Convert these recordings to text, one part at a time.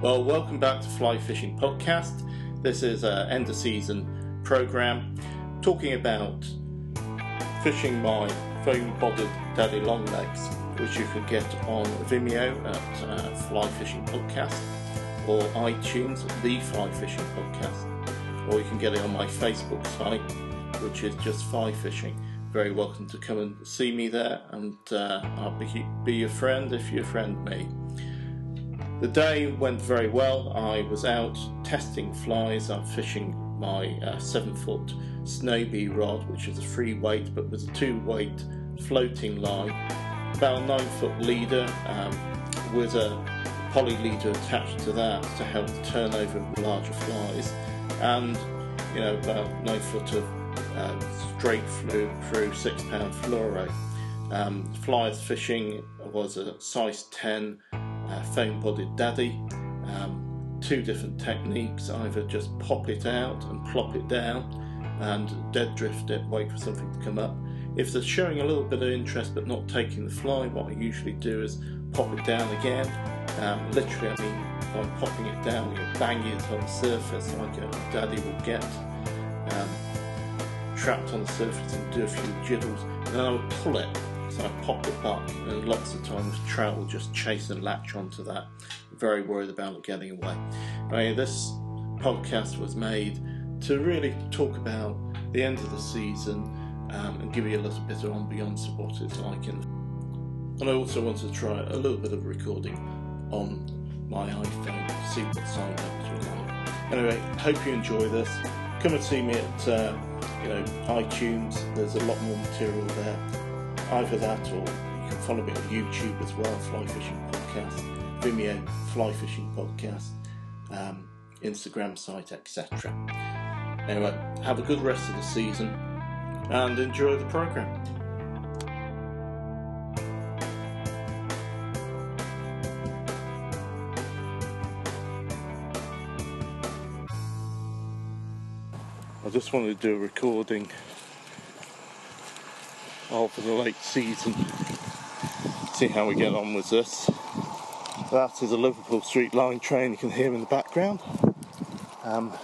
Well, welcome back to Fly Fishing Podcast. This is an end of season program talking about fishing my foam bodied daddy longlegs, which you can get on Vimeo at uh, Fly Fishing Podcast or iTunes The Fly Fishing Podcast, or you can get it on my Facebook site, which is just Fly Fishing. Very welcome to come and see me there, and uh, I'll be, be your friend if you friend me. The day went very well. I was out testing flies. I'm fishing my uh, seven foot Snowbee rod, which is a free weight but with a two weight floating line. About a nine foot leader um, with a poly leader attached to that to help turn over larger flies, and you know about nine foot of uh, straight flew through six pound fluoro. Um, flies fishing was a size 10 uh, foam bodied daddy. Um, two different techniques either just pop it out and plop it down and dead drift it, wait for something to come up. If they're showing a little bit of interest but not taking the fly, what I usually do is pop it down again. Um, literally, I mean, by popping it down, you're banging it on the surface like a daddy will get. Um, trapped on the surface and do a few jiggles, and then I would pull it I pop it back, and lots of times trout will just chase and latch onto that. very worried about it getting away. Anyway, this podcast was made to really talk about the end of the season um, and give you a little bit of ambience of what it's like. In, and I also want to try a little bit of recording on my iPhone to see what sound levels were like. Anyway, hope you enjoy this. Come and see me at uh, you know iTunes. There's a lot more material there either that or you can follow me on YouTube as well, Fly Fishing Podcast, Vimeo, Fly Fishing Podcast, um, Instagram site, etc. Anyway, have a good rest of the season and enjoy the program. I just wanted to do a recording for the late season. See how we get on with this. That is a Liverpool Street line train you can hear in the background. Um,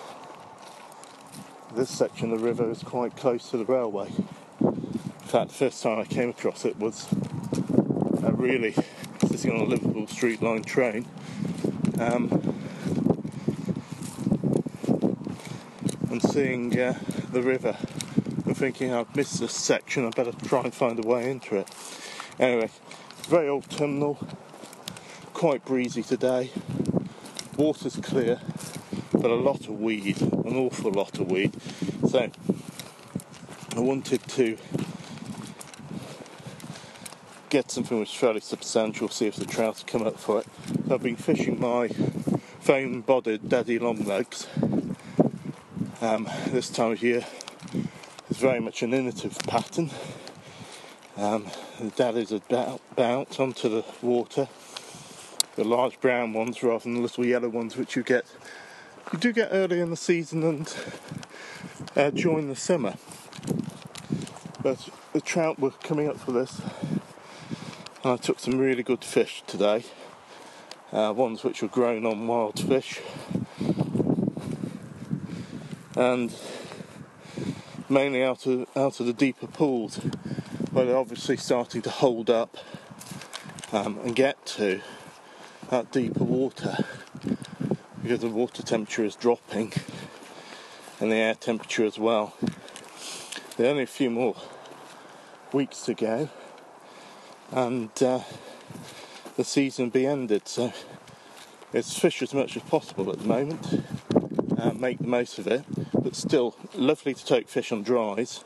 this section of the river is quite close to the railway. In fact, the first time I came across it was uh, really sitting on a Liverpool Street line train. Um, and seeing uh, the river I'm thinking I've missed this section, I better try and find a way into it. Anyway, very old terminal, quite breezy today, water's clear, but a lot of weed, an awful lot of weed. So I wanted to get something which is fairly substantial, see if the trout come up for it. So I've been fishing my foam bodied daddy longlegs um, this time of year very much an innovative pattern. Um, the daddies bout, bout onto the water, the large brown ones rather than the little yellow ones which you get. You do get early in the season and uh, during the summer. But the trout were coming up for this, and I took some really good fish today. Uh, ones which were grown on wild fish, and mainly out of out of the deeper pools where they're obviously starting to hold up um, and get to that deeper water because the water temperature is dropping and the air temperature as well. There are only a few more weeks to go and uh, the season be ended so it's fish as much as possible at the moment uh, make the most of it but still lovely to take fish on dries.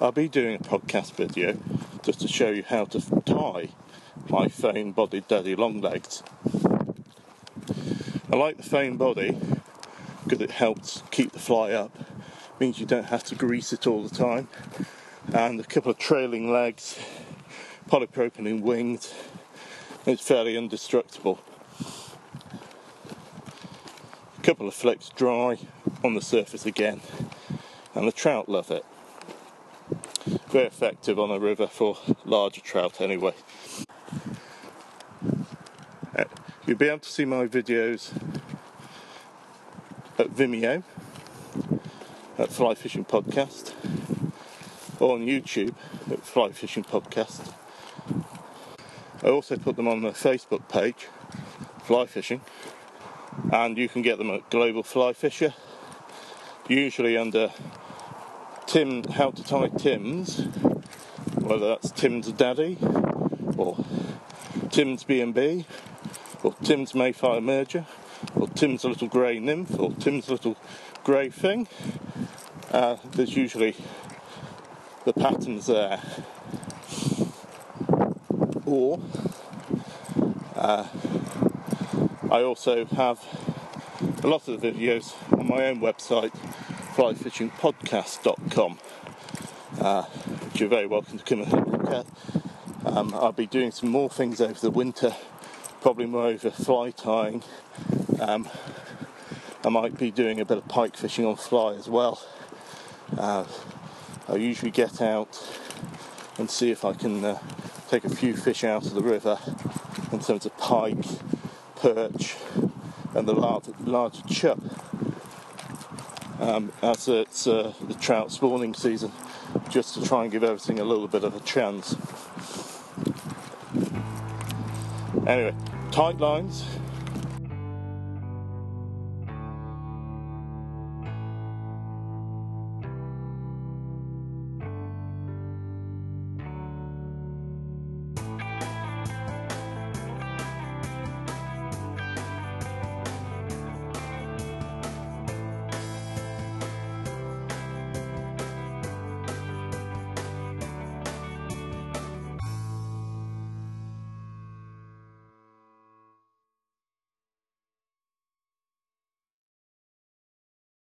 I'll be doing a podcast video just to show you how to tie my foam bodied daddy longlegs. I like the foam body because it helps keep the fly up, means you don't have to grease it all the time, and a couple of trailing legs, polypropylene wings, it's fairly indestructible. A couple of flicks dry on the surface again, and the trout love it. Very effective on a river for larger trout, anyway. Uh, You'll be able to see my videos at Vimeo, at Fly Fishing Podcast, or on YouTube at Fly Fishing Podcast. I also put them on the Facebook page, Fly Fishing, and you can get them at Global Fly Fisher, usually under Tim How to Tie Tim's, whether that's Tim's Daddy or Tim's B&B or Tim's Mayfly Emerger or Tim's Little Grey Nymph or Tim's Little Grey Thing. Uh, there's usually the patterns there or uh, I also have a lot of the videos on my own website, flyfishingpodcast.com, uh, which you're very welcome to come and look at. Um, I'll be doing some more things over the winter, probably more over fly tying. Um, I might be doing a bit of pike fishing on fly as well. Uh, I usually get out and see if I can uh, take a few fish out of the river in terms of pike, perch, and the large, larger chub. Um, as it's uh, the trout spawning season, just to try and give everything a little bit of a chance. Anyway, tight lines,